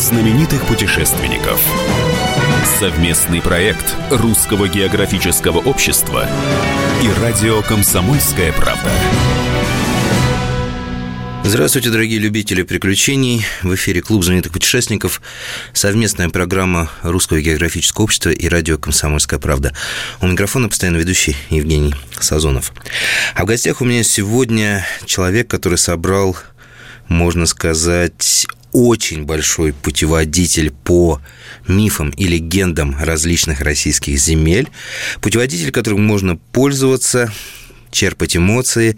знаменитых путешественников. Совместный проект Русского географического общества и радио «Комсомольская правда». Здравствуйте, дорогие любители приключений. В эфире Клуб знаменитых путешественников. Совместная программа Русского географического общества и радио «Комсомольская правда». У микрофона постоянно ведущий Евгений Сазонов. А в гостях у меня сегодня человек, который собрал, можно сказать, очень большой путеводитель по мифам и легендам различных российских земель. Путеводитель, которым можно пользоваться, черпать эмоции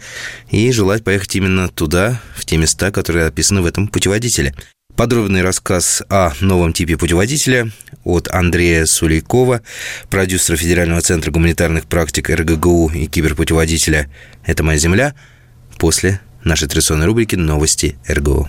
и желать поехать именно туда, в те места, которые описаны в этом путеводителе. Подробный рассказ о новом типе путеводителя от Андрея Сулейкова, продюсера Федерального центра гуманитарных практик РГГУ и киберпутеводителя «Это моя земля» после нашей традиционной рубрики «Новости РГУ».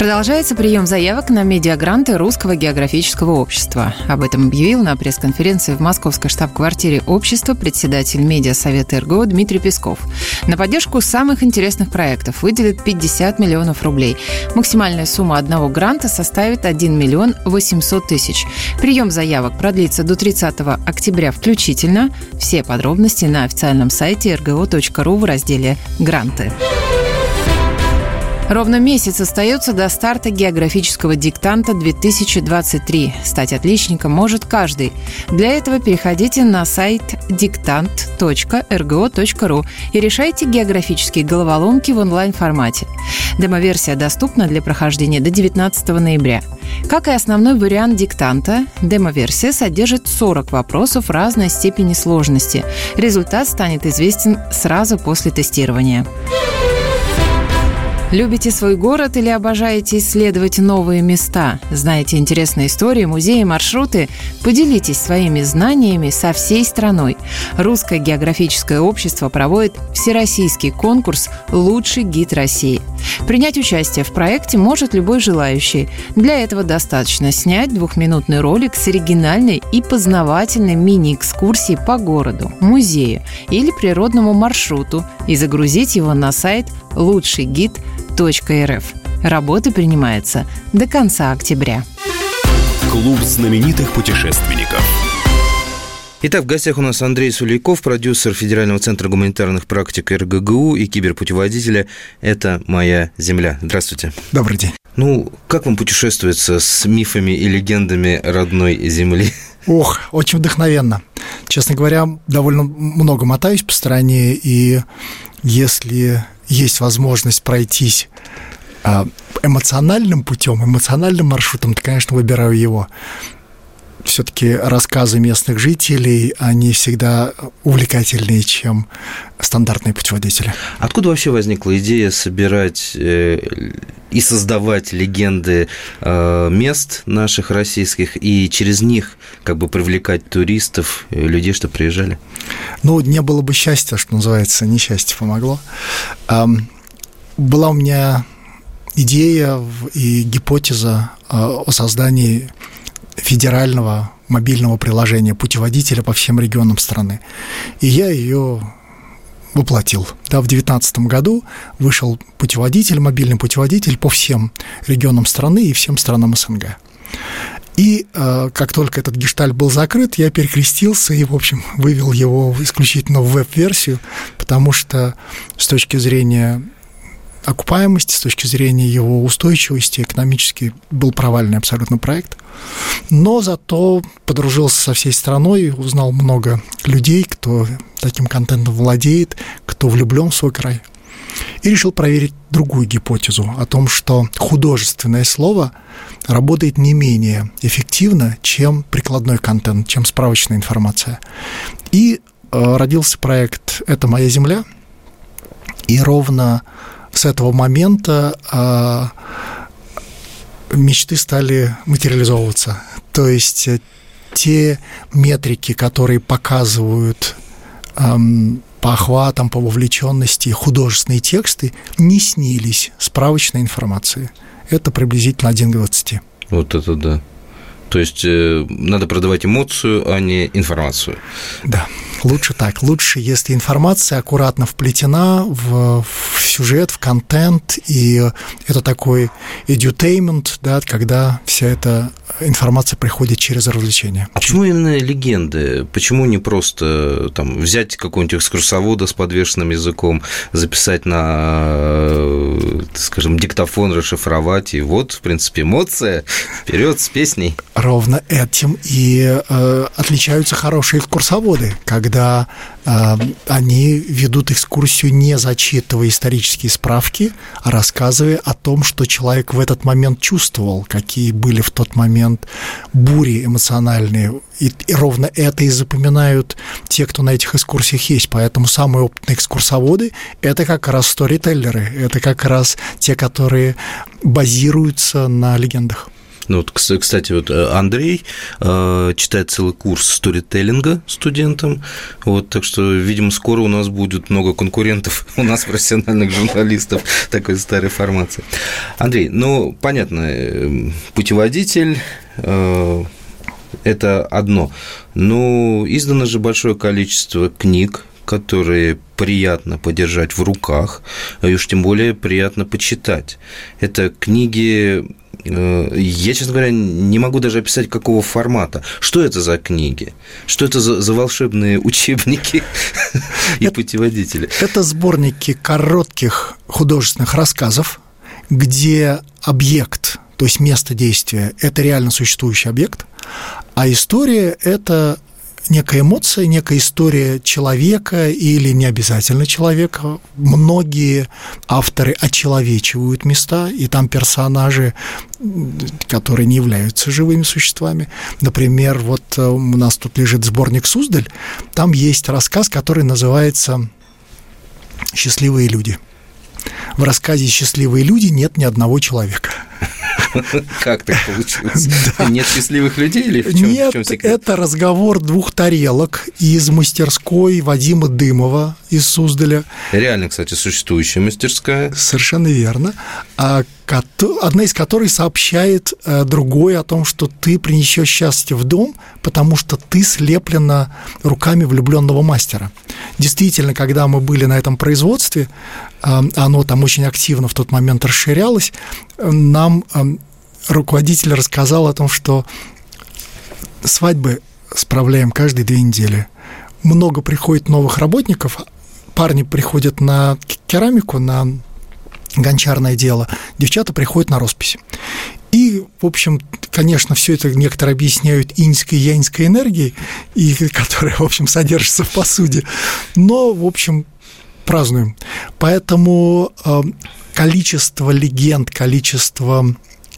Продолжается прием заявок на медиагранты Русского географического общества. Об этом объявил на пресс-конференции в московской штаб-квартире общества председатель медиасовета РГО Дмитрий Песков. На поддержку самых интересных проектов выделит 50 миллионов рублей. Максимальная сумма одного гранта составит 1 миллион 800 тысяч. Прием заявок продлится до 30 октября включительно. Все подробности на официальном сайте rgo.ru в разделе «Гранты». Ровно месяц остается до старта географического диктанта 2023. Стать отличником может каждый. Для этого переходите на сайт диктант.rgo.ru и решайте географические головоломки в онлайн-формате. Демо-версия доступна для прохождения до 19 ноября. Как и основной вариант диктанта, демо-версия содержит 40 вопросов разной степени сложности. Результат станет известен сразу после тестирования. Любите свой город или обожаете исследовать новые места? Знаете интересные истории, музеи, маршруты? Поделитесь своими знаниями со всей страной. Русское географическое общество проводит всероссийский конкурс «Лучший гид России». Принять участие в проекте может любой желающий. Для этого достаточно снять двухминутный ролик с оригинальной и познавательной мини-экскурсией по городу, музею или природному маршруту и загрузить его на сайт «Лучший гид рф. Работа принимается до конца октября. Клуб знаменитых путешественников. Итак, в гостях у нас Андрей Сулейков, продюсер Федерального центра гуманитарных практик РГГУ и киберпутеводителя «Это моя земля». Здравствуйте. Добрый день. Ну, как вам путешествуется с мифами и легендами родной земли? Ох, очень вдохновенно. Честно говоря, довольно много мотаюсь по стране, и если есть возможность пройтись а, эмоциональным путем, эмоциональным маршрутом, то, конечно, выбираю его. Все-таки рассказы местных жителей, они всегда увлекательнее, чем стандартные путеводители. Откуда вообще возникла идея собирать э, и создавать легенды э, мест наших российских и через них как бы привлекать туристов, людей, что приезжали? Ну, не было бы счастья, что называется, несчастье помогло. Была у меня идея и гипотеза э, о создании федерального мобильного приложения путеводителя по всем регионам страны. И я ее воплотил. Да, в 2019 году вышел путеводитель, мобильный путеводитель по всем регионам страны и всем странам СНГ. И э, как только этот гештальт был закрыт, я перекрестился и, в общем, вывел его исключительно в веб-версию, потому что с точки зрения окупаемости, с точки зрения его устойчивости, экономически был провальный абсолютно проект. Но зато подружился со всей страной, узнал много людей, кто таким контентом владеет, кто влюблен в свой край. И решил проверить другую гипотезу о том, что художественное слово работает не менее эффективно, чем прикладной контент, чем справочная информация. И э, родился проект «Это моя земля», и ровно с этого момента а, мечты стали материализовываться. То есть э, те метрики, которые показывают по охватам, по вовлеченности художественные тексты, не снились справочной информации. Это приблизительно 1 к 20. Вот это да. То есть э, надо продавать эмоцию, а не информацию. Да. Лучше так. Лучше, если информация аккуратно вплетена в, в сюжет, в контент, и это такой edutainment, да, когда вся эта информация приходит через развлечение. А почему именно легенды? Почему не просто там, взять какого-нибудь экскурсовода с подвешенным языком, записать на, скажем, диктофон, расшифровать, и вот, в принципе, эмоция, вперед с песней. Ровно этим и э, отличаются хорошие экскурсоводы, когда э, они ведут экскурсию не зачитывая исторические справки, а рассказывая о том, что человек в этот момент чувствовал, какие были в тот момент бури эмоциональные. И, и ровно это и запоминают те, кто на этих экскурсиях есть. Поэтому самые опытные экскурсоводы – это как раз сторителлеры, это как раз те, которые базируются на легендах. Ну, вот, кстати, вот э, Андрей э, читает целый курс сторителлинга студентам. Вот, так что, видимо, скоро у нас будет много конкурентов у нас, профессиональных журналистов, такой старой формации. Андрей, ну, понятно, э, путеводитель это одно. Но издано же большое количество книг, которые приятно подержать в руках, и уж тем более приятно почитать. Это книги я, честно говоря, не могу даже описать, какого формата. Что это за книги? Что это за, за волшебные учебники и путеводители? Это сборники коротких художественных рассказов, где объект, то есть место действия, это реально существующий объект, а история – это некая эмоция, некая история человека или не обязательно человека. Многие авторы очеловечивают места, и там персонажи, которые не являются живыми существами. Например, вот э, у нас тут лежит сборник Суздаль, там есть рассказ, который называется «Счастливые люди». В рассказе «Счастливые люди» нет ни одного человека. Как так получилось? Нет счастливых людей или в чем, Нет, это разговор двух тарелок из мастерской Вадима Дымова из Суздаля. Реально, кстати, существующая мастерская. Совершенно верно. А одна из которых сообщает э, другой о том, что ты принесешь счастье в дом, потому что ты слеплена руками влюбленного мастера. Действительно, когда мы были на этом производстве, э, оно там очень активно в тот момент расширялось, нам э, руководитель рассказал о том, что свадьбы справляем каждые две недели. Много приходит новых работников, парни приходят на керамику, на гончарное дело, девчата приходят на роспись. И, в общем, конечно, все это некоторые объясняют иньской и яньской энергией, и, которая, в общем, содержится в посуде. Но, в общем, празднуем. Поэтому э, количество легенд, количество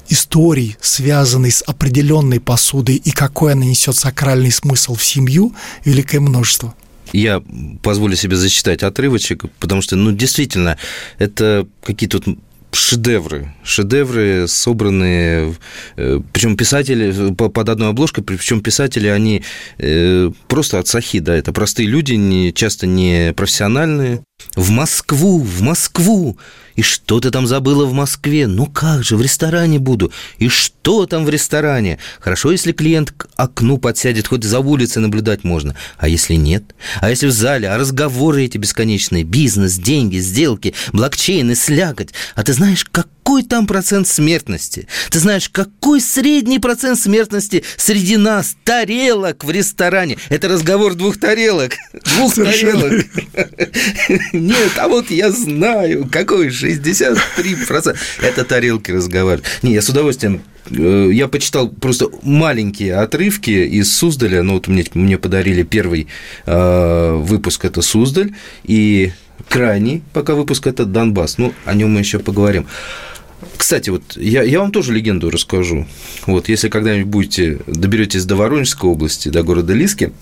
историй, связанных с определенной посудой и какой она несет сакральный смысл в семью, великое множество. Я позволю себе зачитать отрывочек, потому что, ну, действительно, это какие-то вот шедевры, шедевры, собранные, э, причем писатели под одной обложкой, причем писатели, они э, просто от сахи, да, это простые люди, не, часто не профессиональные. В Москву, в Москву! И что ты там забыла в Москве? Ну как же, в ресторане буду. И что там в ресторане? Хорошо, если клиент к окну подсядет, хоть за улицей наблюдать можно. А если нет? А если в зале? А разговоры эти бесконечные? Бизнес, деньги, сделки, блокчейн слякоть. А ты знаешь, какой там процент смертности? Ты знаешь, какой средний процент смертности среди нас? Тарелок в ресторане. Это разговор двух тарелок. Двух тарелок. Нет, а вот я знаю, какой 63%. Это тарелки разговаривают. Не, я с удовольствием э, я почитал просто маленькие отрывки из Суздаля. Ну, вот мне, мне подарили первый э, выпуск это Суздаль, и крайний пока выпуск это Донбасс. Ну, о нем мы еще поговорим. Кстати, вот я, я вам тоже легенду расскажу. Вот, если когда-нибудь будете, доберетесь до Воронежской области, до города Лиски,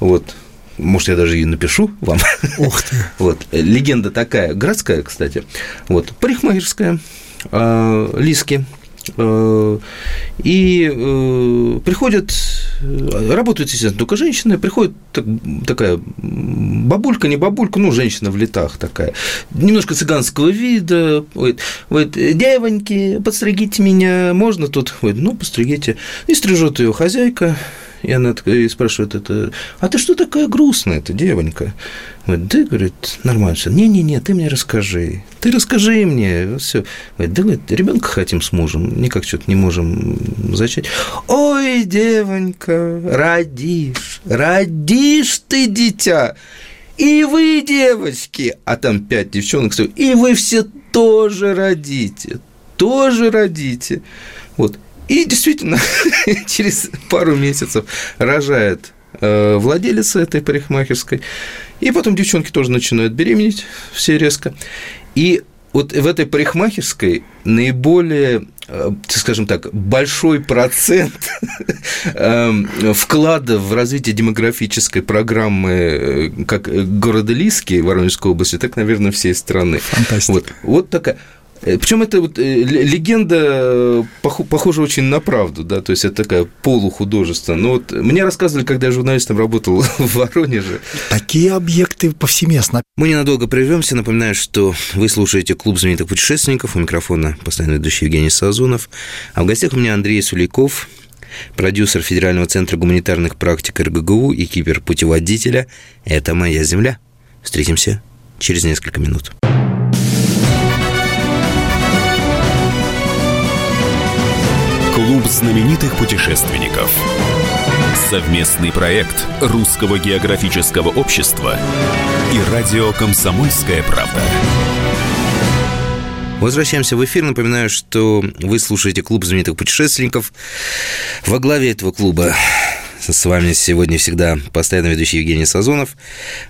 вот, может, я даже и напишу вам. Ух ты. Вот. Легенда такая, городская, кстати. Вот. Парикмахерская, э, Лиски. Э, и э, приходят, работают, естественно, только женщины, приходит так, такая бабулька, не бабулька, ну, женщина в летах такая, немножко цыганского вида, говорит, говорит девоньки, подстригите меня, можно тут? Говорит, ну, постригите. И стрижет ее хозяйка, И она и спрашивает это, а ты что такая грустная эта девонька? Говорит, да, говорит, нормально все. Не-не-не, ты мне расскажи. Ты расскажи мне. Все. Говорит, да, говорит, ребенка хотим с мужем, никак что-то не можем зачать. Ой, девонька, родишь, родишь ты дитя. И вы, девочки, а там пять девчонок, и вы все тоже родите, тоже родите. Вот. И действительно, через пару месяцев рожает э, владелец этой парикмахерской. И потом девчонки тоже начинают беременеть все резко. И вот в этой парикмахерской наиболее, э, скажем так, большой процент эм, вклада в развитие демографической программы э, как города Лиски Воронежской области, так, наверное, всей страны. Фантастика. Вот, вот такая. Э, Причем это вот э, легенда э, похожа очень на правду, да, то есть это такая полухудожество. Но вот мне рассказывали, когда я журналистом работал в Воронеже. Такие объекты повсеместно. Мы ненадолго прервемся. Напоминаю, что вы слушаете клуб знаменитых путешественников. У микрофона постоянно ведущий Евгений Сазунов. А в гостях у меня Андрей Сулейков, продюсер Федерального центра гуманитарных практик РГГУ и киберпутеводителя «Это моя земля». Встретимся через несколько минут. Клуб знаменитых путешественников. Совместный проект Русского географического общества и радио «Комсомольская правда». Возвращаемся в эфир. Напоминаю, что вы слушаете клуб знаменитых путешественников. Во главе этого клуба с вами сегодня всегда постоянно ведущий Евгений Сазонов.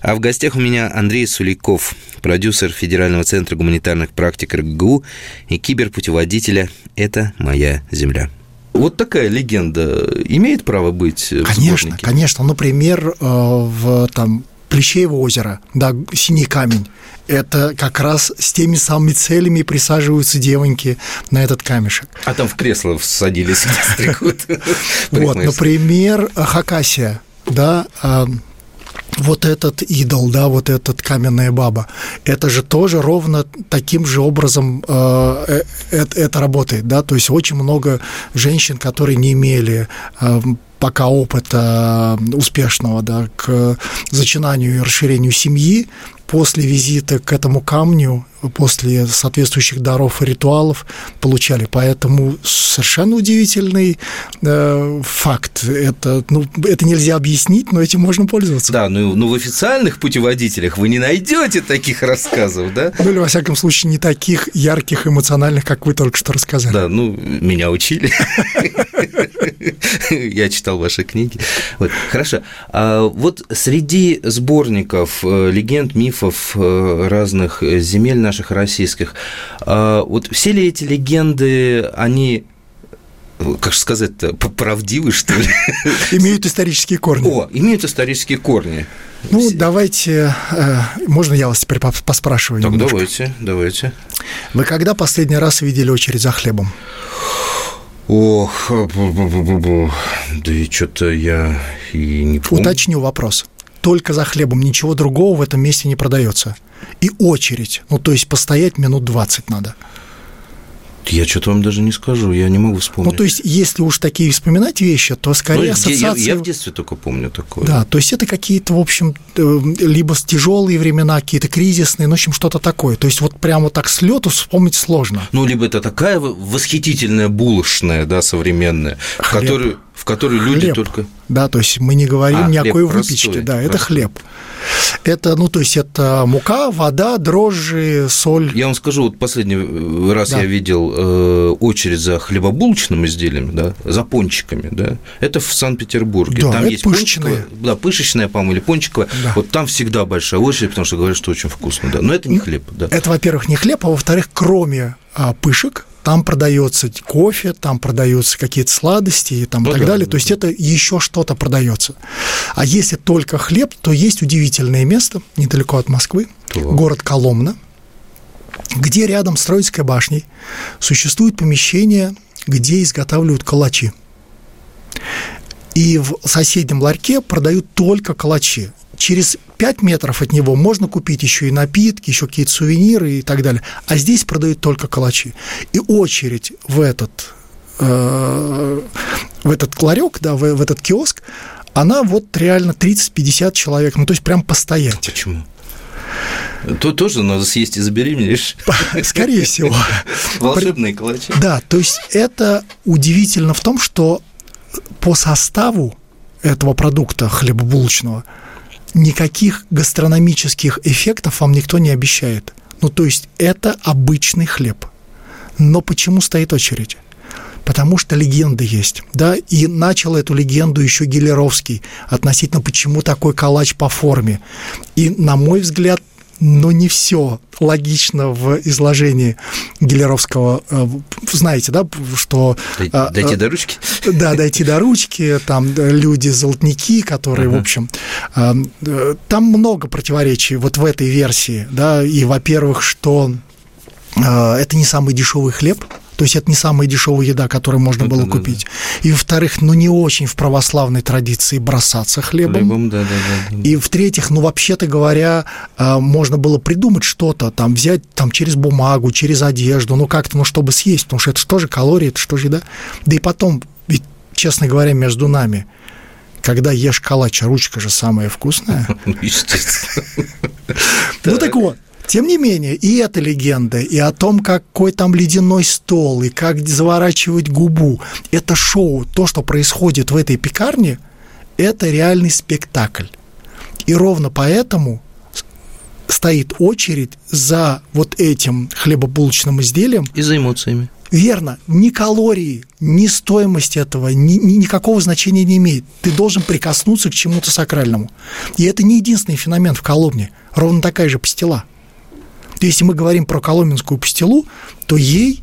А в гостях у меня Андрей Сулейков, продюсер Федерального центра гуманитарных практик РГГУ и киберпутеводителя «Это моя земля». Вот такая легенда имеет право быть Конечно, сборнике? конечно. Например, э, в там Плещеево озеро, да, синий камень. Это как раз с теми самыми целями присаживаются девоньки на этот камешек. А там в кресло садились, стригут. Вот, например, Хакасия, да, а, вот этот идол, да, вот этот каменная баба, это же тоже ровно таким же образом э, э, это работает, да, то есть очень много женщин, которые не имели э, пока опыта успешного да, к зачинанию и расширению семьи, после визита к этому камню, после соответствующих даров и ритуалов получали. Поэтому совершенно удивительный э, факт. Это, ну, это нельзя объяснить, но этим можно пользоваться. Да, ну, ну в официальных путеводителях вы не найдете таких рассказов, да? Ну или, во всяком случае, не таких ярких, эмоциональных, как вы только что рассказали. Да, ну, меня учили. Я читал ваши книги. Вот. Хорошо. А вот среди сборников э, легенд, мифов э, разных земель наших российских, а вот все ли эти легенды, они как же сказать-то, правдивы, что ли? Имеют исторические корни. О, имеют исторические корни. Ну, давайте, э, можно я вас теперь поспрашиваю Так, немножко? давайте, давайте. Вы когда последний раз видели очередь за хлебом? Ох, да и что-то я и не помню. Уточню вопрос. Только за хлебом, ничего другого в этом месте не продается. И очередь, ну то есть постоять минут 20 надо. Я что-то вам даже не скажу, я не могу вспомнить. Ну, то есть, если уж такие вспоминать вещи, то скорее ну, ассоциации... Я, я в детстве только помню такое. Да, то есть, это какие-то, в общем, э, либо тяжелые времена, какие-то кризисные, ну, в общем, что-то такое. То есть, вот прямо так с лету вспомнить сложно. Ну, либо это такая восхитительная булочная, да, современная, Хлеб. в которую в которой люди хлеб, только... Да, то есть мы не говорим а, ни о какой выпечке, да, это хлеб. Это, ну, то есть это мука, вода, дрожжи, соль. Я вам скажу, вот последний раз да. я видел э, очередь за хлебобулочным изделием, да, за пончиками, да, это в Санкт-Петербурге. Да, там это есть пышечные. пончиковая, да, пышечная, по-моему, или пончиковая. Да. Вот там всегда большая очередь, потому что говорят, что очень вкусно, да. Но это не хлеб, да. Это, во-первых, не хлеб, а во-вторых, кроме а, пышек, там продается кофе, там продаются какие-то сладости и там ну, так да, далее. Да, то есть это еще что-то продается. А если только хлеб, то есть удивительное место недалеко от Москвы, так. город Коломна, где рядом с Троицкой башней существует помещение, где изготавливают калачи. И в соседнем ларьке продают только калачи через 5 метров от него можно купить еще и напитки, еще какие-то сувениры и так далее. А здесь продают только калачи. И очередь в этот э, в этот ларек, да, в, в этот киоск, она вот реально 30-50 человек, ну то есть прям постоять. Почему? То тоже надо съесть и забеременеешь. Скорее всего. Волшебные калачи. Да, то есть это удивительно в том, что по составу этого продукта хлебобулочного никаких гастрономических эффектов вам никто не обещает. Ну, то есть это обычный хлеб. Но почему стоит очередь? Потому что легенда есть, да, и начал эту легенду еще Гелеровский относительно почему такой калач по форме. И, на мой взгляд, но не все логично в изложении Гелеровского. Э, знаете, да, что... Дойти э, до ручки? Да, дойти до ручки, там люди-золотники, которые, uh-huh. в общем... Э, там много противоречий вот в этой версии, да, и, во-первых, что это не самый дешевый хлеб, то есть это не самая дешевая еда, которую можно было купить. И во-вторых, ну не очень в православной традиции бросаться хлебом. хлебом да, да, да. И в-третьих, ну вообще-то говоря, э, можно было придумать что-то, там взять там через бумагу, через одежду, ну как-то, ну чтобы съесть, потому что это же калории, это же еда. Да и потом, ведь, честно говоря, между нами, когда ешь калач, ручка же самая вкусная. Ну. Ну так вот, тем не менее, и эта легенда, и о том, какой там ледяной стол, и как заворачивать губу, это шоу, то, что происходит в этой пекарне, это реальный спектакль. И ровно поэтому стоит очередь за вот этим хлебобулочным изделием. И за эмоциями. Верно. Ни калории, ни стоимость этого, ни, ни, никакого значения не имеет. Ты должен прикоснуться к чему-то сакральному. И это не единственный феномен в Коломне. Ровно такая же пастила – если мы говорим про коломенскую пастилу, то ей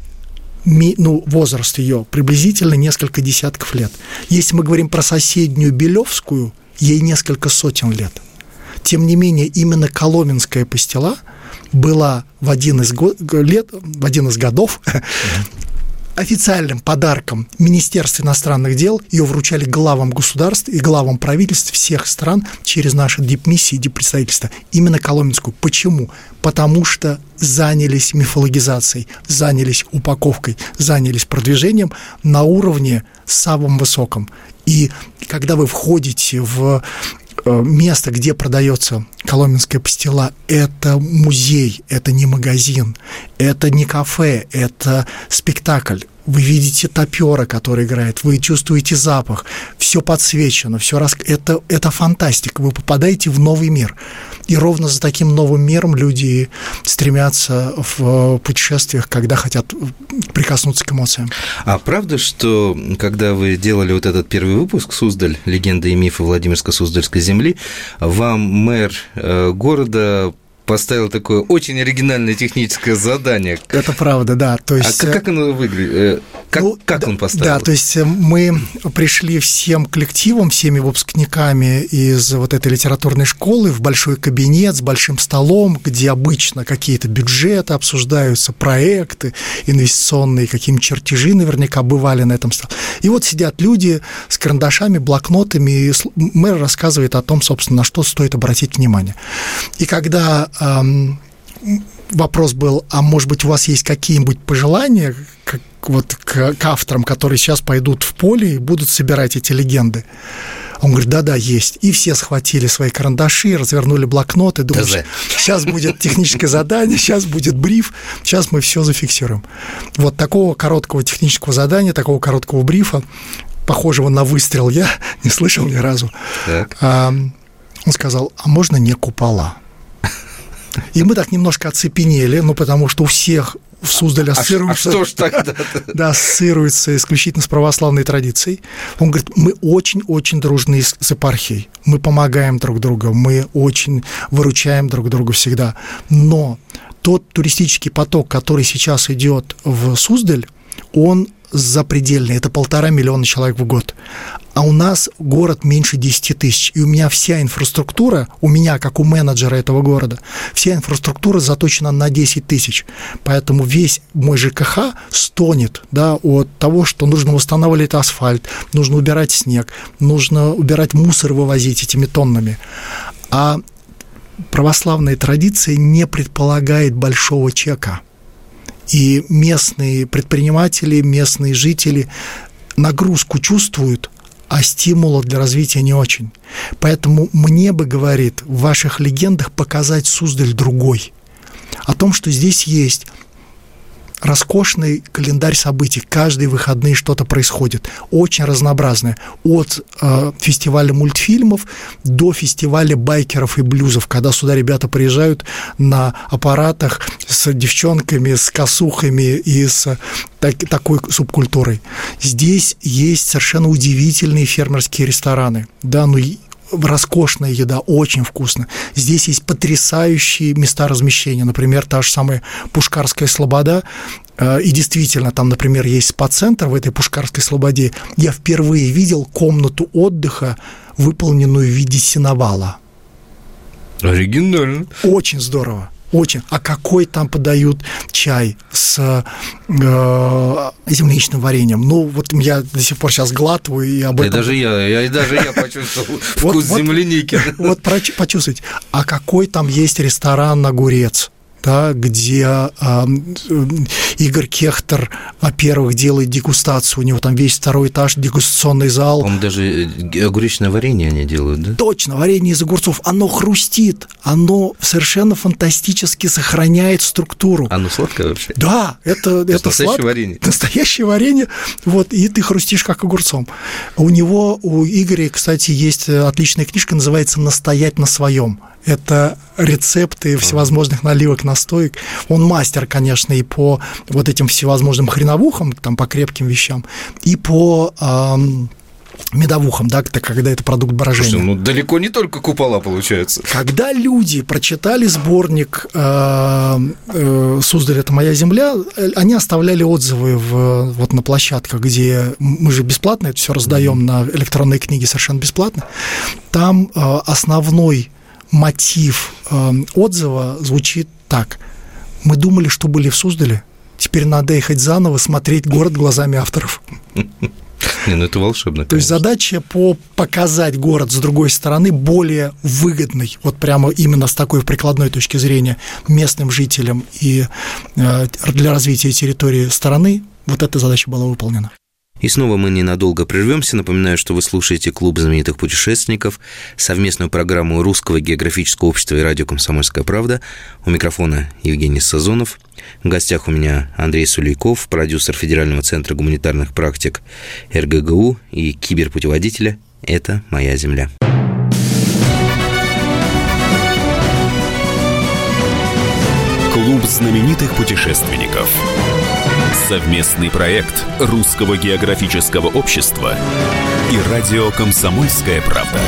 ну, возраст ее приблизительно несколько десятков лет. Если мы говорим про соседнюю Белевскую, ей несколько сотен лет. Тем не менее, именно коломенская пастила была в один из, го- лет, в один из годов официальным подарком Министерства иностранных дел ее вручали главам государств и главам правительств всех стран через наши дипмиссии диппредставительства. Именно Коломенскую. Почему? Потому что занялись мифологизацией, занялись упаковкой, занялись продвижением на уровне самом высоком. И когда вы входите в место, где продается коломенская пастила, это музей, это не магазин, это не кафе, это спектакль. Вы видите топера, который играет, вы чувствуете запах, все подсвечено, все рас... это, это фантастика, вы попадаете в новый мир. И ровно за таким новым миром люди стремятся в путешествиях, когда хотят прикоснуться к эмоциям. А правда, что когда вы делали вот этот первый выпуск «Суздаль. Легенда и мифы Владимирско-Суздальской земли», вам мэр э, города поставил такое очень оригинальное техническое задание. Это правда, да. То есть, а как, как оно выглядит? Э, как, ну, как он поставил? Да, то есть э, мы пришли всем коллективом, всеми выпускниками из вот этой литературной школы в большой кабинет с большим столом, где обычно какие-то бюджеты обсуждаются, проекты инвестиционные, какие чертежи наверняка бывали на этом столе. И вот сидят люди с карандашами, блокнотами, и мэр рассказывает о том, собственно, на что стоит обратить внимание. И когда вопрос был, а может быть у вас есть какие-нибудь пожелания к, вот, к, к авторам, которые сейчас пойдут в поле и будут собирать эти легенды? Он говорит, да-да, есть. И все схватили свои карандаши, развернули блокноты, думают, сейчас будет техническое задание, сейчас будет бриф, сейчас мы все зафиксируем. Вот такого короткого технического задания, такого короткого брифа, похожего на выстрел, я не слышал ни разу. Так. он сказал, а можно не купола? И мы так немножко оцепенели, ну, потому что у всех в Суздале ассоциируется... А, а что ж тогда? Да, ассоциируется исключительно с православной традицией. Он говорит, мы очень-очень дружны с, с епархией, мы помогаем друг другу, мы очень выручаем друг друга всегда. Но тот туристический поток, который сейчас идет в Суздаль, он запредельный, это полтора миллиона человек в год. А у нас город меньше 10 тысяч, и у меня вся инфраструктура, у меня, как у менеджера этого города, вся инфраструктура заточена на 10 тысяч. Поэтому весь мой ЖКХ стонет да, от того, что нужно восстанавливать асфальт, нужно убирать снег, нужно убирать мусор, вывозить этими тоннами. А православная традиция не предполагает большого чека – И местные предприниматели, местные жители нагрузку чувствуют, а стимула для развития не очень. Поэтому мне бы, говорит, в ваших легендах показать Суздаль другой. О том, что здесь есть роскошный календарь событий. Каждые выходные что-то происходит. Очень разнообразное. От э, фестиваля мультфильмов до фестиваля байкеров и блюзов, когда сюда ребята приезжают на аппаратах с девчонками, с косухами и с так, такой субкультурой. Здесь есть совершенно удивительные фермерские рестораны. Да, ну роскошная еда, очень вкусно. Здесь есть потрясающие места размещения, например, та же самая Пушкарская Слобода, э, и действительно, там, например, есть спа-центр в этой Пушкарской Слободе. Я впервые видел комнату отдыха, выполненную в виде сеновала. Оригинально. Очень здорово. Очень. А какой там подают чай с э, земляничным вареньем? Ну, вот я до сих пор сейчас глатываю и об этом... И даже я, я, и даже я почувствовал вкус земляники. Вот почувствовать. А какой там есть ресторан на огурец? Да, где э, Игорь Кехтер, во-первых, делает дегустацию, у него там весь второй этаж, дегустационный зал. Он даже э, огуречное варенье они делают, да? Точно, варенье из огурцов. Оно хрустит, оно совершенно фантастически сохраняет структуру. Оно сладкое вообще? Да, это, это, это настоящее варенье. Настоящее варенье, вот, и ты хрустишь как огурцом. У него, у Игоря, кстати, есть отличная книжка, называется «Настоять на своем» это рецепты всевозможных наливок, настоек. Он мастер, конечно, и по вот этим всевозможным хреновухам, там, по крепким вещам, и по эм, медовухам, да, когда это продукт брожения. Слушай, ну далеко не только купола получается. Когда люди прочитали сборник э, э, «Суздаль – это моя земля», они оставляли отзывы в, вот на площадках, где мы же бесплатно это все раздаем на электронные книги совершенно бесплатно. Там э, основной мотив э, отзыва звучит так. Мы думали, что были в Суздале, теперь надо ехать заново, смотреть город глазами авторов. Не, ну это волшебно. Конечно. То есть задача по показать город с другой стороны более выгодный, вот прямо именно с такой прикладной точки зрения местным жителям и э, для развития территории страны, вот эта задача была выполнена. И снова мы ненадолго прервемся. Напоминаю, что вы слушаете Клуб знаменитых путешественников, совместную программу Русского географического общества и радио «Комсомольская правда». У микрофона Евгений Сазонов. В гостях у меня Андрей Сулейков, продюсер Федерального центра гуманитарных практик РГГУ и киберпутеводителя «Это моя земля». Клуб знаменитых путешественников – Совместный проект Русского географического общества и радио «Комсомольская правда».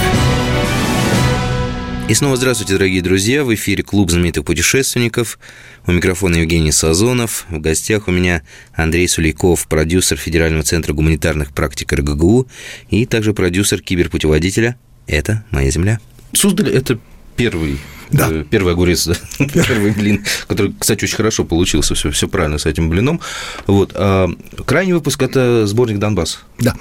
И снова здравствуйте, дорогие друзья. В эфире Клуб знаменитых путешественников. У микрофона Евгений Сазонов. В гостях у меня Андрей Сулейков, продюсер Федерального центра гуманитарных практик РГГУ и также продюсер киберпутеводителя «Это моя земля». Суздаль – это первый да. Э, первый огурец, да? первый блин, который, кстати, очень хорошо получился, все, все правильно с этим блином. Вот. А крайний выпуск – это сборник «Донбасс». Да.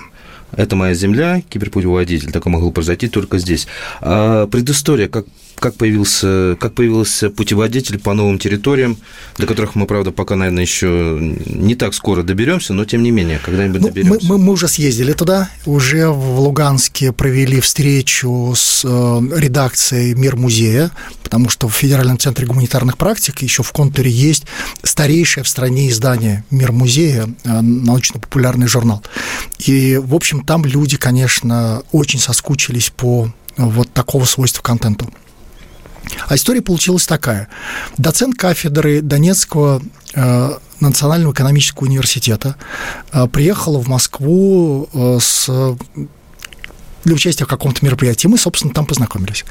Это моя земля, киберпутеводитель, такое могло произойти только здесь. А предыстория, как как появился, как появился путеводитель по новым территориям, до которых мы, правда, пока, наверное, еще не так скоро доберемся, но тем не менее, когда-нибудь ну, доберемся. Мы, мы, мы уже съездили туда, уже в Луганске провели встречу с э, редакцией Мир музея, потому что в Федеральном центре гуманитарных практик еще в контуре есть старейшее в стране издание Мир музея, э, научно-популярный журнал. И, в общем, там люди, конечно, очень соскучились по вот такого свойства контенту. А история получилась такая. Доцент кафедры Донецкого э, Национального экономического университета э, приехала в Москву э, с для участия в каком-то мероприятии. Мы, собственно, там познакомились.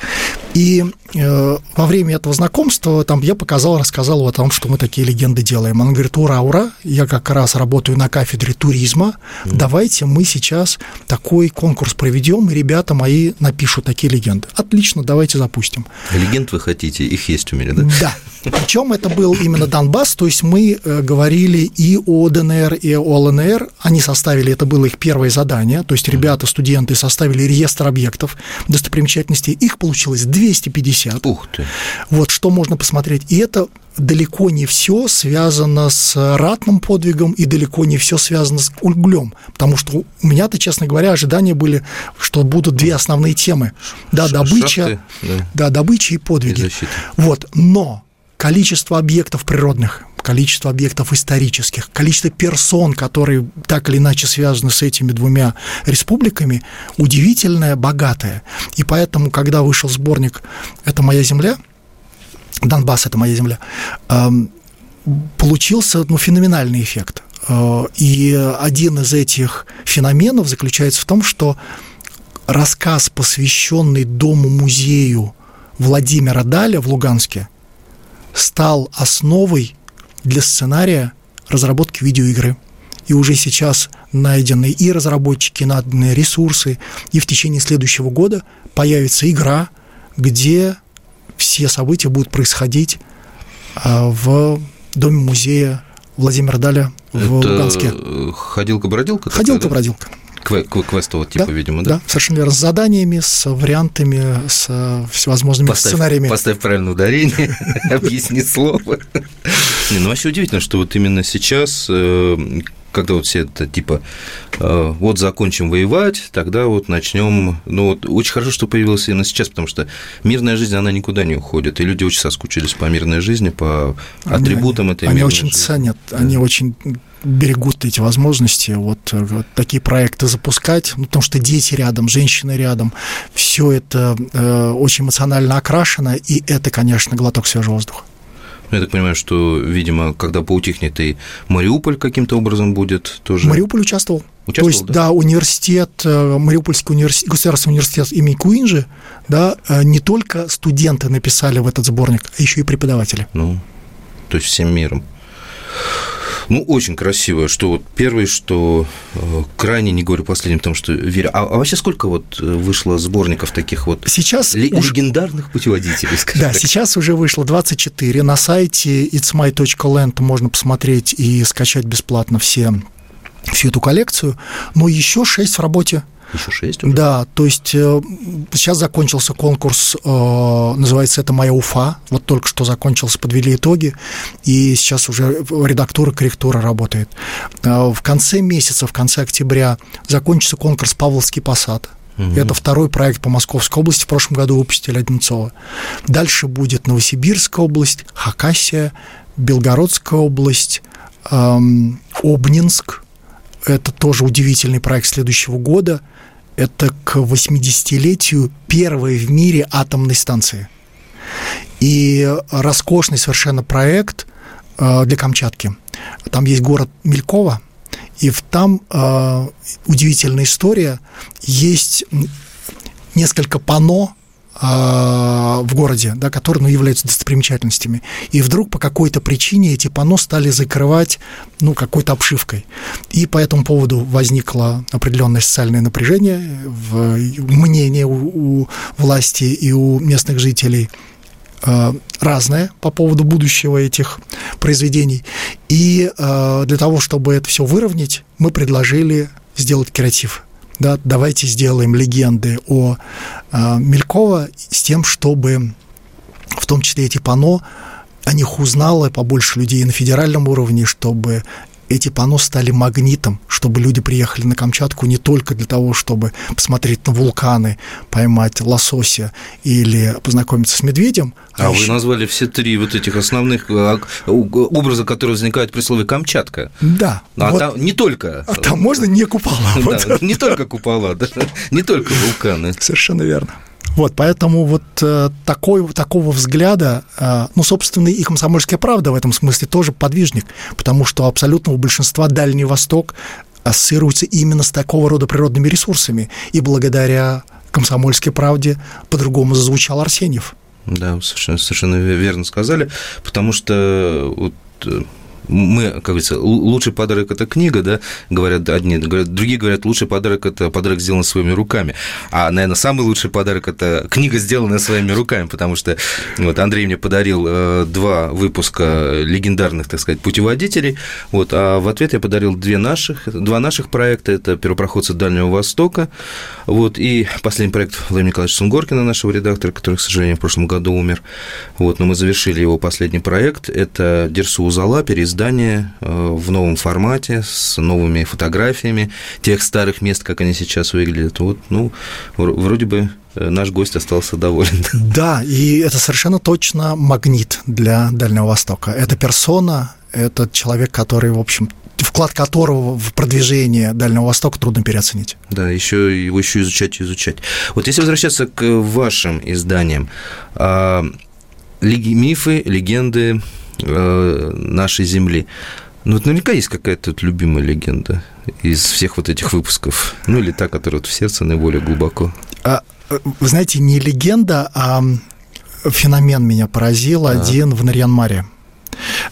И э, во время этого знакомства там я показал, рассказал о том, что мы такие легенды делаем. Она говорит, ура, ура, я как раз работаю на кафедре туризма, mm. давайте мы сейчас такой конкурс проведем, и ребята мои напишут такие легенды. Отлично, давайте запустим. Легенд вы хотите, их есть у меня, да? Да. Причем это был именно Донбасс, то есть мы э, говорили и о ДНР, и о ЛНР. Они составили, это было их первое задание, то есть ребята, студенты составили реестр объектов, достопримечательностей. Их получилось 250 50. Ух ты. Вот что можно посмотреть. И это далеко не все связано с ратным подвигом и далеко не все связано с углем. Потому что у меня-то, честно говоря, ожидания были, что будут две основные темы. Да, добыча, шахты, да. да, добыча и подвиги. И защита. Вот, но количество объектов природных, количество объектов исторических, количество персон, которые так или иначе связаны с этими двумя республиками, удивительное, богатое. И поэтому, когда вышел сборник «Это моя земля», Донбасс – это моя земля, эм, получился ну, феноменальный эффект. Э, И один из этих феноменов заключается в том, что рассказ, посвященный дому-музею Владимира Даля в Луганске, стал основой для сценария разработки видеоигры. И уже сейчас найдены и разработчики, найдены ресурсы, и в течение следующего года появится игра, где все события будут происходить а, в доме музея Владимира Даля в Это Луганске. ходилка-бродилка? такая, да? Кве- кве- Квестового типа, видимо, да? Да, совершенно верно. С заданиями, с вариантами, с э, всевозможными Поставь, сценариями. поставь правильное ударение, объясни слово. Не, ну вообще удивительно, что вот именно сейчас, э, когда вот все это типа э, вот закончим воевать, тогда вот начнем. Ну вот очень хорошо, что появилось именно сейчас, потому что мирная жизнь она никуда не уходит, и люди очень соскучились по мирной жизни, по Они- атрибутам этой Они мирной очень жизни. ценят, они очень берегут эти возможности, вот, э, вот такие проекты запускать, ну, потому что дети рядом, женщины рядом, все это э, очень эмоционально окрашено, и это, конечно, глоток свежего воздуха. Ну, Я так понимаю, что, видимо, когда поутихнет, и Мариуполь каким-то образом будет тоже. Мариуполь участвовал. Участвовал, То есть, да? да, университет, э, Мариупольский университет, государственный университет имени Куинджи, да, э, не только студенты написали в этот сборник, а еще и преподаватели. Ну, то есть всем миром. Ну, очень красиво, что вот первый, что э, крайне, не говорю последним, потому что верю. А, а вообще сколько вот э, вышло сборников таких вот Сейчас ле- уж- легендарных путеводителей, скажем Да, так? сейчас уже вышло 24. На сайте itsmy.land можно посмотреть и скачать бесплатно все, всю эту коллекцию. Но еще 6 в работе. Еще шесть уже? Да, то есть э, сейчас закончился конкурс, э, называется «Это моя Уфа». Вот только что закончился, подвели итоги, и сейчас уже редактура, корректура работает. Э, В конце месяца, в конце октября закончится конкурс «Павловский посад». Это второй проект по Московской области. В прошлом году выпустили Одинцова. Дальше будет Новосибирская область, Хакасия, Белгородская область, эм, Обнинск. Это тоже удивительный проект следующего года. Это к 80-летию первой в мире атомной станции. И роскошный совершенно проект э, для Камчатки. Там есть город Мелькова, и там э, удивительная история. Есть несколько пано в городе, да, которые ну, являются достопримечательностями. И вдруг по какой-то причине эти пано стали закрывать ну, какой-то обшивкой. И по этому поводу возникло определенное социальное напряжение, в, мнение у, у власти и у местных жителей э, разное по поводу будущего этих произведений. И э, для того, чтобы это все выровнять, мы предложили сделать креатив. Да, давайте сделаем легенды о э, Мелькова с тем, чтобы в том числе эти пано, о них узнало побольше людей на федеральном уровне, чтобы эти пано стали магнитом, чтобы люди приехали на Камчатку не только для того, чтобы посмотреть на вулканы, поймать лосося или познакомиться с медведем. А вы ещё- назвали все три вот этих основных э, образа, которые возникают при слове Камчатка. Да. А вот, там не только. а там можно не купола. вот. Да, не только купола, да, не только вулканы. Совершенно верно. Вот, поэтому вот э, такой, такого взгляда, э, ну, собственно, и «Комсомольская правда» в этом смысле тоже подвижник, потому что абсолютного большинства Дальний Восток ассоциируется именно с такого рода природными ресурсами, и благодаря «Комсомольской правде» по-другому зазвучал Арсеньев. Да, совершенно, совершенно верно сказали, потому что вот, э, мы, как говорится, лучший подарок – это книга, да, говорят одни, говорят, другие говорят, лучший подарок – это подарок, сделанный своими руками. А, наверное, самый лучший подарок – это книга, сделанная своими руками, потому что вот Андрей мне подарил э, два выпуска легендарных, так сказать, путеводителей, вот, а в ответ я подарил две наших, два наших проекта – это «Первопроходцы Дальнего Востока», вот, и последний проект Владимира Николаевича Сунгоркина, нашего редактора, который, к сожалению, в прошлом году умер, вот, но мы завершили его последний проект – это «Дерсу Узала», переиздание издание э, в новом формате, с новыми фотографиями тех старых мест, как они сейчас выглядят. Вот, ну, вроде бы э, наш гость остался доволен. Да, и это совершенно точно магнит для Дальнего Востока. Это персона, это человек, который, в общем, вклад которого в продвижение Дальнего Востока трудно переоценить. Да, еще его еще изучать и изучать. Вот если возвращаться к вашим изданиям, а, мифы, легенды, нашей Земли. Ну, вот наверняка есть какая-то любимая легенда из всех вот этих выпусков. Ну, или та, которая вот в сердце наиболее глубоко. А, вы знаете, не легенда, а феномен меня поразил. А. Один в Нарьянмаре.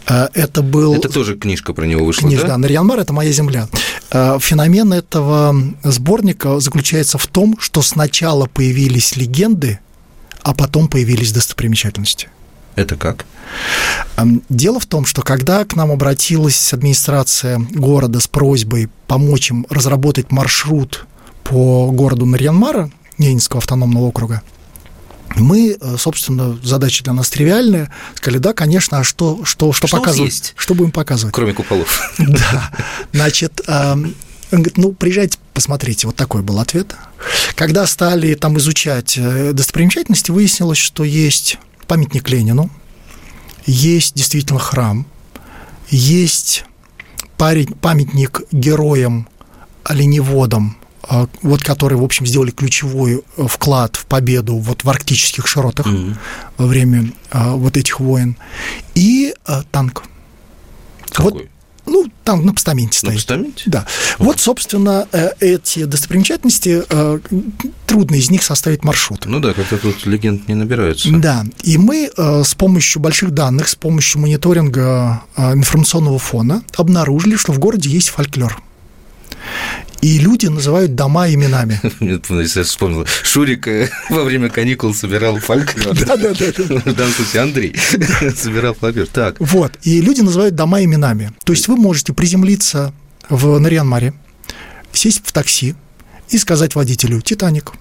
А, это был... Это тоже книжка про него вышла, Книжка, да? да, Нарьянмар – это моя земля. Феномен этого сборника заключается в том, что сначала появились легенды, а потом появились достопримечательности. Это как? Дело в том, что когда к нам обратилась администрация города с просьбой помочь им разработать маршрут по городу Нарьянмара, Ненецкого автономного округа, мы, э, собственно, задача для нас тривиальная, сказали, да, конечно, а что, что, что, что показывать? Есть? Что будем показывать? Кроме куполов. Да. Значит, он говорит, ну, приезжайте, посмотрите. Вот такой был ответ. Когда стали там изучать э, достопримечательности, выяснилось, что есть памятник Ленину, есть действительно храм, есть памятник героям, оленеводам, а, вот которые, в общем, сделали ключевой э, вклад в победу вот в арктических широтах mm-hmm. во время а, вот этих войн, и а, танк. Какой? Вот ну, там на постаменте стоит. На постаменте? Да. Вот, вот собственно, э, эти достопримечательности, э, трудно из них составить маршрут. Ну да, как-то тут легенд не набираются. Да, и мы э, с помощью больших данных, с помощью мониторинга информационного фона обнаружили, что в городе есть фольклор и люди называют дома именами. Я вспомнил, Шурик э, во время каникул собирал фольклор. Да, да, да. В данном случае Андрей собирал фольклор. Так. Вот, и люди называют дома именами. То есть вы можете приземлиться в Нарьян-Маре, сесть в такси и сказать водителю «Титаник».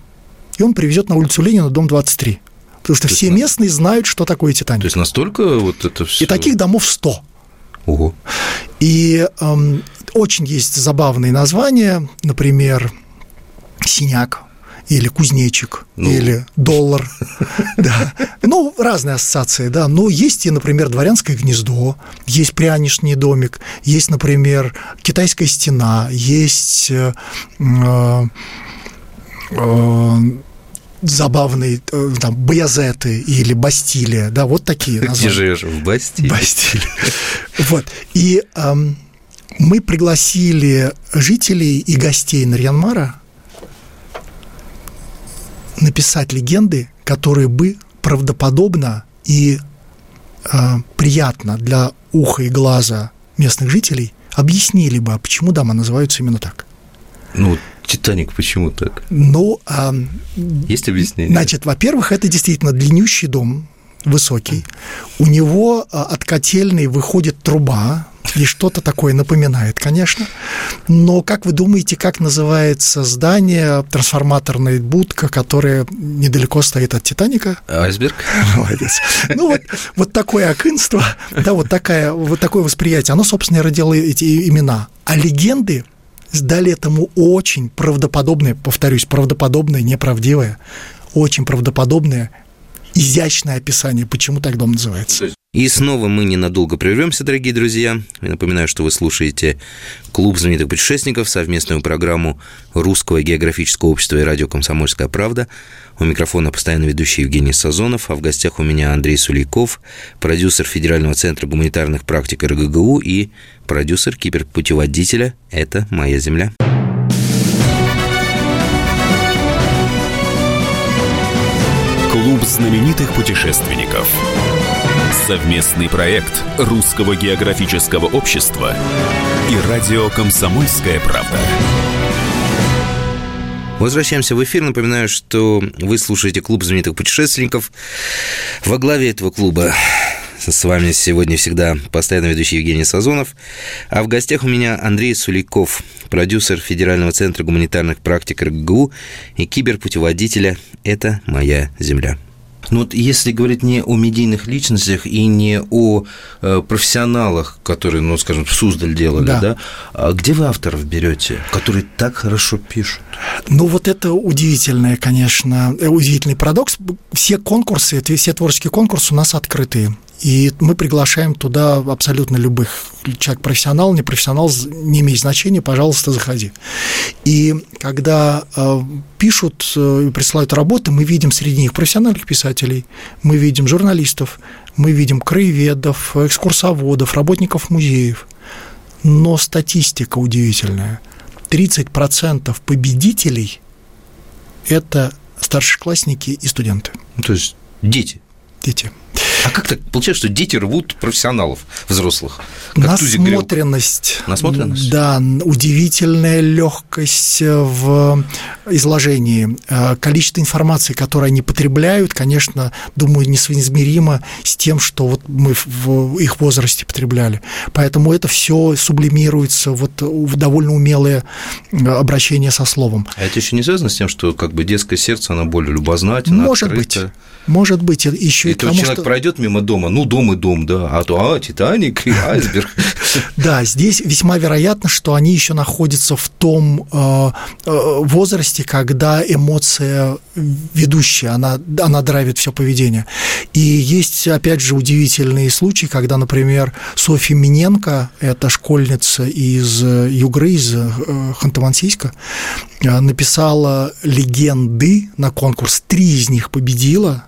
И он привезет на улицу Ленина, дом 23. Потому что все местные знают, что такое Титаник. То есть настолько вот это все... И таких домов 100. Ого. И эм, очень есть забавные названия, например, синяк или кузнечик, ну. или доллар. Да. Ну, разные ассоциации, да. Но есть и, например, дворянское гнездо, есть прянишний домик, есть, например, китайская стена, есть э, э, забавные э, там Баязеты или Бастилия, да, вот такие названия. Где живешь? В Бастилии. Бастилии. Вот. И эм, мы пригласили жителей и гостей Нарьянмара написать легенды, которые бы правдоподобно и э, приятно для уха и глаза местных жителей объяснили бы, а почему дома называются именно так. Ну, Титаник почему так? Ну, а, есть объяснение? Значит, во-первых, это действительно длиннющий дом, высокий. У него а, от котельной выходит труба, и что-то такое напоминает, конечно. Но как вы думаете, как называется здание, трансформаторная будка, которая недалеко стоит от Титаника? Айсберг. Молодец. Ну вот, вот такое акынство, да, вот, такая, вот такое восприятие, оно, собственно, родило эти имена. А легенды дали этому очень правдоподобное, повторюсь, правдоподобное, неправдивое, очень правдоподобное, изящное описание, почему так дом называется. И снова мы ненадолго прервемся, дорогие друзья. Я напоминаю, что вы слушаете Клуб знаменитых путешественников, совместную программу Русского географического общества и радио «Комсомольская правда». У микрофона постоянно ведущий Евгений Сазонов, а в гостях у меня Андрей Сулейков, продюсер Федерального центра гуманитарных практик РГГУ и продюсер киберпутеводителя «Это моя земля». Клуб знаменитых путешественников – Совместный проект Русского географического общества и радио «Комсомольская правда». Возвращаемся в эфир. Напоминаю, что вы слушаете клуб знаменитых путешественников. Во главе этого клуба с вами сегодня всегда постоянно ведущий Евгений Сазонов. А в гостях у меня Андрей Суликов, продюсер Федерального центра гуманитарных практик РГГУ и киберпутеводителя «Это моя земля». Ну вот если говорить не о медийных личностях и не о э, профессионалах, которые, ну, скажем, в Суздаль делали, да. да, а где вы авторов берете, которые так хорошо пишут? Ну вот это удивительное, конечно, э, удивительный парадокс. Все конкурсы, все творческие конкурсы у нас открытые. И мы приглашаем туда абсолютно любых. Человек профессионал, не профессионал, не имеет значения, пожалуйста, заходи. И когда э, пишут э, и присылают работы, мы видим среди них профессиональных писателей, мы видим журналистов, мы видим краеведов, экскурсоводов, работников музеев. Но статистика удивительная. 30% победителей – это старшеклассники и студенты. То есть дети? Дети. А как так получается, что дети рвут профессионалов взрослых? Как Насмотренность. Насмотренность? Да, удивительная легкость в изложении. Э, количество информации, которое они потребляют, конечно, думаю, несоизмеримо с тем, что вот мы в их возрасте потребляли. Поэтому это все сублимируется вот в довольно умелое э, обращение со словом. А это еще не связано с тем, что как бы детское сердце, оно более любознательно, Может открыто? быть. Может быть, еще и, и потому, человек что... пройдет мимо дома, ну, дом и дом, да, а то, а, Титаник и айсберг. Да, здесь весьма вероятно, что они еще находятся в том э, э, возрасте, когда эмоция ведущая, она, она драйвит все поведение. И есть, опять же, удивительные случаи, когда, например, Софья Миненко, это школьница из Югры, из э, Ханты-Мансийска, написала легенды на конкурс, три из них победила,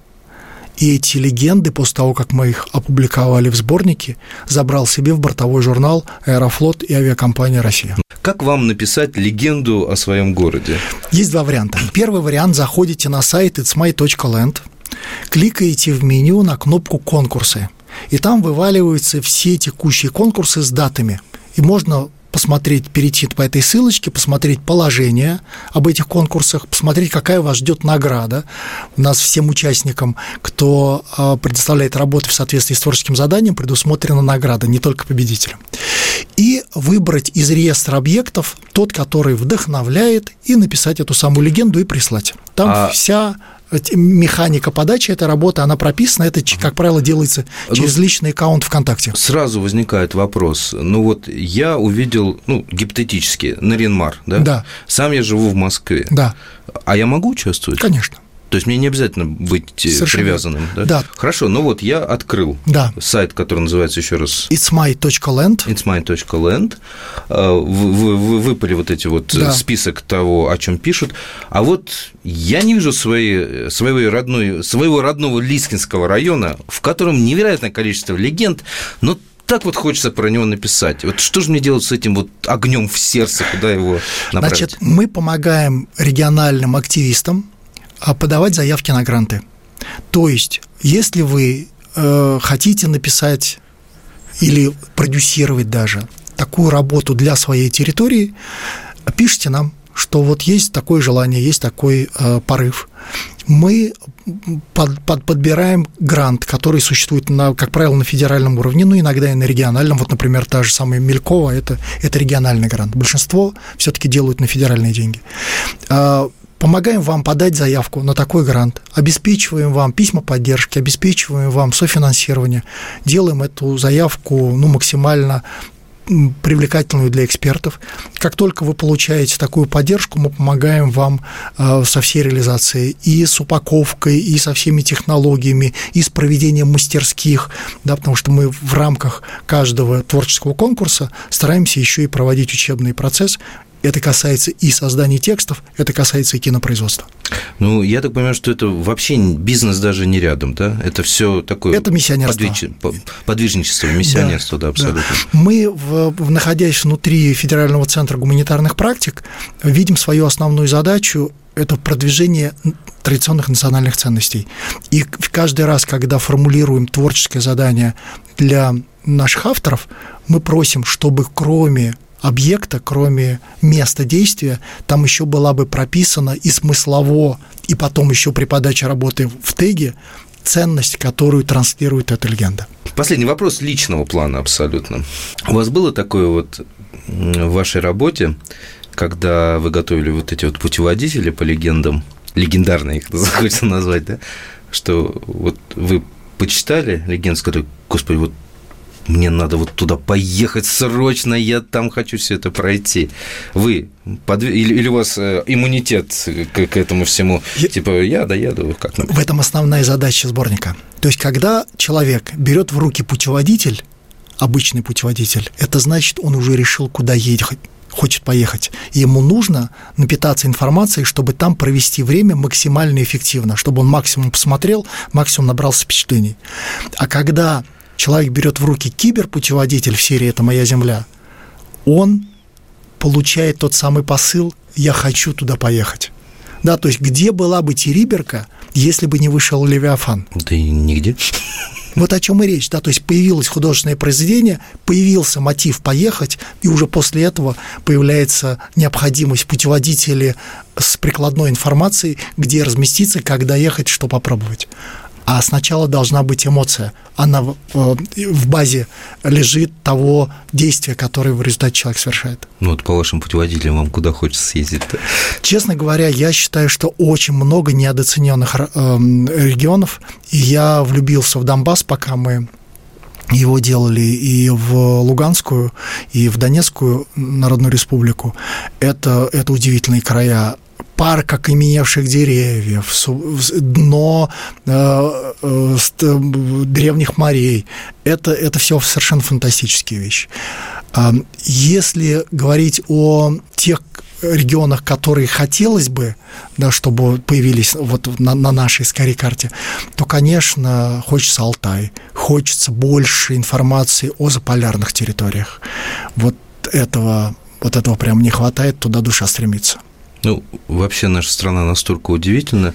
и эти легенды, после того, как мы их опубликовали в сборнике, забрал себе в бортовой журнал «Аэрофлот» и авиакомпания «Россия». Как вам написать легенду о своем городе? Есть два варианта. Первый вариант – заходите на сайт itsmy.land, кликаете в меню на кнопку «Конкурсы», и там вываливаются все текущие конкурсы с датами. И можно посмотреть, перейти по этой ссылочке, посмотреть положение об этих конкурсах, посмотреть, какая вас ждет награда. У нас всем участникам, кто а, предоставляет работы в соответствии с творческим заданием, предусмотрена награда, не только победителям. И выбрать из реестра объектов тот, который вдохновляет, и написать эту самую легенду и прислать. Там а... вся механика подачи этой работы, она прописана, это, как правило, делается ну, через ну, личный аккаунт ВКонтакте. Сразу возникает вопрос. Ну вот я увидел, ну, гипотетически, Наринмар, да? Да. Сам я живу в Москве. Да. А я могу участвовать? Конечно. То есть мне не обязательно быть Совершенно. привязанным. Да? да. Хорошо, ну вот я открыл да. сайт, который называется еще раз itsmy.land. itsmy.land. А, вы, вы, вы выпали вот эти вот да. список того, о чем пишут. А вот я не вижу своей, своего, родной, своего родного Лискинского района, в котором невероятное количество легенд, но так вот хочется про него написать. Вот что же мне делать с этим вот огнем в сердце, куда его направить? Значит, мы помогаем региональным активистам, подавать заявки на гранты. То есть, если вы э, хотите написать или продюсировать даже такую работу для своей территории, пишите нам, что вот есть такое желание, есть такой э, порыв. Мы под, под, подбираем грант, который существует, на, как правило, на федеральном уровне, но иногда и на региональном. Вот, например, та же самая Мелькова это, – это региональный грант. Большинство все-таки делают на федеральные деньги. Помогаем вам подать заявку на такой грант, обеспечиваем вам письма поддержки, обеспечиваем вам софинансирование, делаем эту заявку ну, максимально привлекательную для экспертов. Как только вы получаете такую поддержку, мы помогаем вам э, со всей реализацией. И с упаковкой, и со всеми технологиями, и с проведением мастерских, да, потому что мы в рамках каждого творческого конкурса стараемся еще и проводить учебный процесс это касается и создания текстов, это касается и кинопроизводства. Ну, я так понимаю, что это вообще бизнес даже не рядом, да? Это все такое... Это миссионерство. Подвиж... Подвижничество, миссионерство, да, да абсолютно. Да. Мы, находясь внутри Федерального центра гуманитарных практик, видим свою основную задачу это продвижение традиционных национальных ценностей. И каждый раз, когда формулируем творческое задание для наших авторов, мы просим, чтобы кроме объекта, кроме места действия, там еще была бы прописана и смыслово, и потом еще при подаче работы в теге ценность, которую транслирует эта легенда. Последний вопрос личного плана абсолютно. У вас было такое вот в вашей работе, когда вы готовили вот эти вот путеводители по легендам, легендарные их хочется назвать, да, что вот вы почитали легенду, сказали, господи, вот мне надо вот туда поехать срочно, я там хочу все это пройти. Вы подв... или, или у вас э, иммунитет к, к этому всему? Я... Типа, я доеду, как В этом основная задача сборника. То есть, когда человек берет в руки путеводитель, обычный путеводитель, это значит, он уже решил, куда едет, хочет поехать. Ему нужно напитаться информацией, чтобы там провести время максимально эффективно, чтобы он максимум посмотрел, максимум набрался впечатлений. А когда человек берет в руки киберпутеводитель в серии «Это моя земля», он получает тот самый посыл «я хочу туда поехать». Да, то есть где была бы Териберка, если бы не вышел Левиафан? Да и нигде. Вот о чем и речь, да, то есть появилось художественное произведение, появился мотив поехать, и уже после этого появляется необходимость путеводителя с прикладной информацией, где разместиться, когда ехать, что попробовать а сначала должна быть эмоция. Она в, э, в базе лежит того действия, которое в результате человек совершает. Ну вот по вашим путеводителям вам куда хочется съездить -то? Честно говоря, я считаю, что очень много недооцененных э, регионов, и я влюбился в Донбасс, пока мы его делали и в Луганскую, и в Донецкую Народную Республику. Это, это удивительные края парк окаменевших деревьев, дно э, э, древних морей. Это, это все совершенно фантастические вещи. А, если говорить о тех регионах, которые хотелось бы, да, чтобы появились вот на, на нашей скорее карте, то, конечно, хочется Алтай, хочется больше информации о заполярных территориях. Вот этого, вот этого прям не хватает, туда душа стремится. Ну, вообще наша страна настолько удивительна.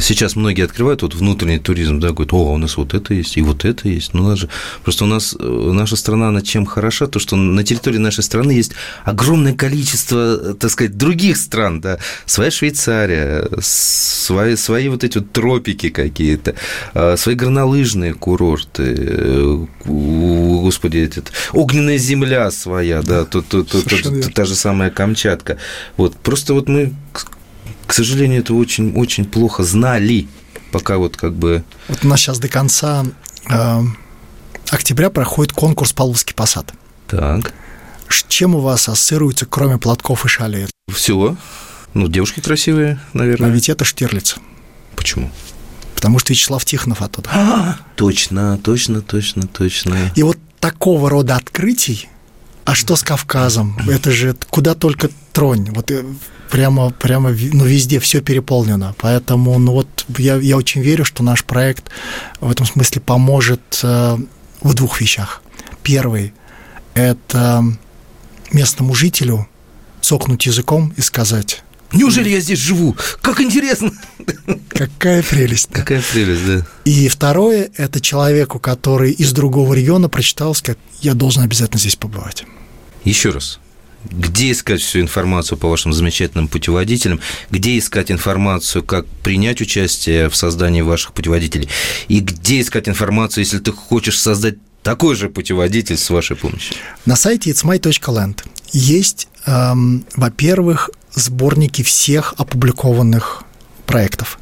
Сейчас многие открывают вот внутренний туризм, да, говорят, о, у нас вот это есть, и вот это есть. Ну, даже просто у нас э, наша страна, она чем хороша, то, что на территории нашей страны есть огромное количество, так сказать, других стран, да, своя Швейцария, свои, свои вот эти вот тропики какие-то, а, свои горнолыжные курорты, э, господи, этот, огненная земля своя, да, то, то, то, то, та же самая Камчатка. Вот, просто вот мы к сожалению, это очень, очень плохо знали, пока вот как бы... Вот у нас сейчас до конца э, октября проходит конкурс «Павловский посад». Так. Чем у вас ассоциируется, кроме платков и шалей? Все. Ну, девушки красивые, наверное. Но ведь это Штирлиц. Почему? Потому что Вячеслав Тихонов оттуда. А, точно, точно, точно, точно. И вот такого рода открытий, а что с Кавказом? Это же куда только тронь. Вот э, прямо, прямо ну, везде все переполнено. Поэтому ну, вот я, я очень верю, что наш проект в этом смысле поможет э, в двух вещах. Первый – это местному жителю цокнуть языком и сказать Неужели я здесь живу? Как интересно! Какая прелесть. Да? Какая прелесть, да. И второе – это человеку, который из другого региона прочитал, сказать, я должен обязательно здесь побывать. Еще раз, где искать всю информацию по вашим замечательным путеводителям, где искать информацию, как принять участие в создании ваших путеводителей, и где искать информацию, если ты хочешь создать такой же путеводитель с вашей помощью? На сайте itsmy.land есть, эм, во-первых, сборники всех опубликованных проектов.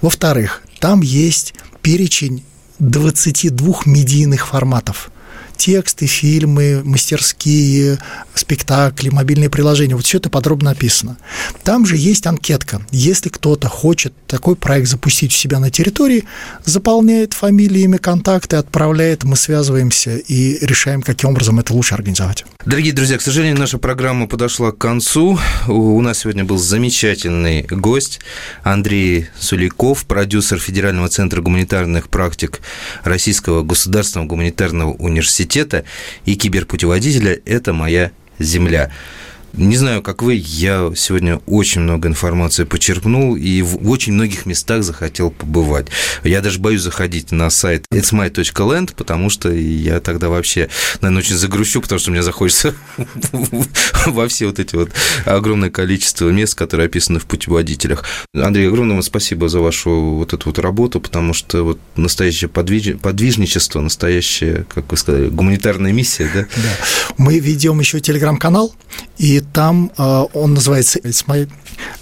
Во-вторых, там есть перечень 22 медийных форматов – тексты, фильмы, мастерские, спектакли, мобильные приложения. Вот все это подробно описано. Там же есть анкетка. Если кто-то хочет такой проект запустить у себя на территории, заполняет фамилии, имя, контакты, отправляет, мы связываемся и решаем, каким образом это лучше организовать. Дорогие друзья, к сожалению, наша программа подошла к концу. У нас сегодня был замечательный гость Андрей Суликов, продюсер Федерального центра гуманитарных практик Российского государственного гуманитарного университета и киберпутеводителя «Это моя земля». Не знаю, как вы, я сегодня очень много информации почерпнул и в очень многих местах захотел побывать. Я даже боюсь заходить на сайт itsmy.land, потому что я тогда вообще, наверное, очень загрущу, потому что мне захочется во все вот эти вот огромное количество мест, которые описаны в путеводителях. Андрей, огромное вам спасибо за вашу вот эту вот работу, потому что вот настоящее подвижничество, настоящая, как вы сказали, гуманитарная миссия, да? Да. Мы ведем еще телеграм-канал, и там э, он называется It's My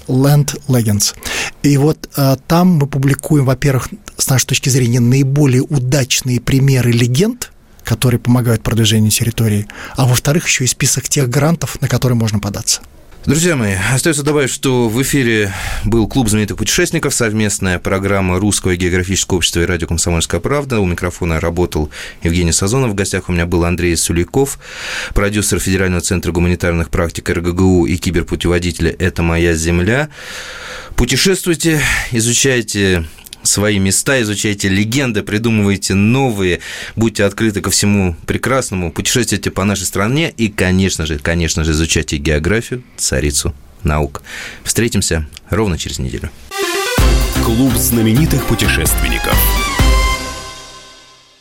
Land Legends. И вот э, там мы публикуем, во-первых, с нашей точки зрения, наиболее удачные примеры легенд, которые помогают продвижению территории, а во-вторых, еще и список тех грантов, на которые можно податься. Друзья мои, остается добавить, что в эфире был клуб знаменитых путешественников, совместная программа Русского географического общества и радио «Комсомольская правда». У микрофона работал Евгений Сазонов. В гостях у меня был Андрей Сулейков, продюсер Федерального центра гуманитарных практик РГГУ и киберпутеводителя «Это моя земля». Путешествуйте, изучайте свои места, изучайте легенды, придумывайте новые, будьте открыты ко всему прекрасному, путешествуйте по нашей стране и, конечно же, конечно же, изучайте географию, царицу наук. Встретимся ровно через неделю. Клуб знаменитых путешественников.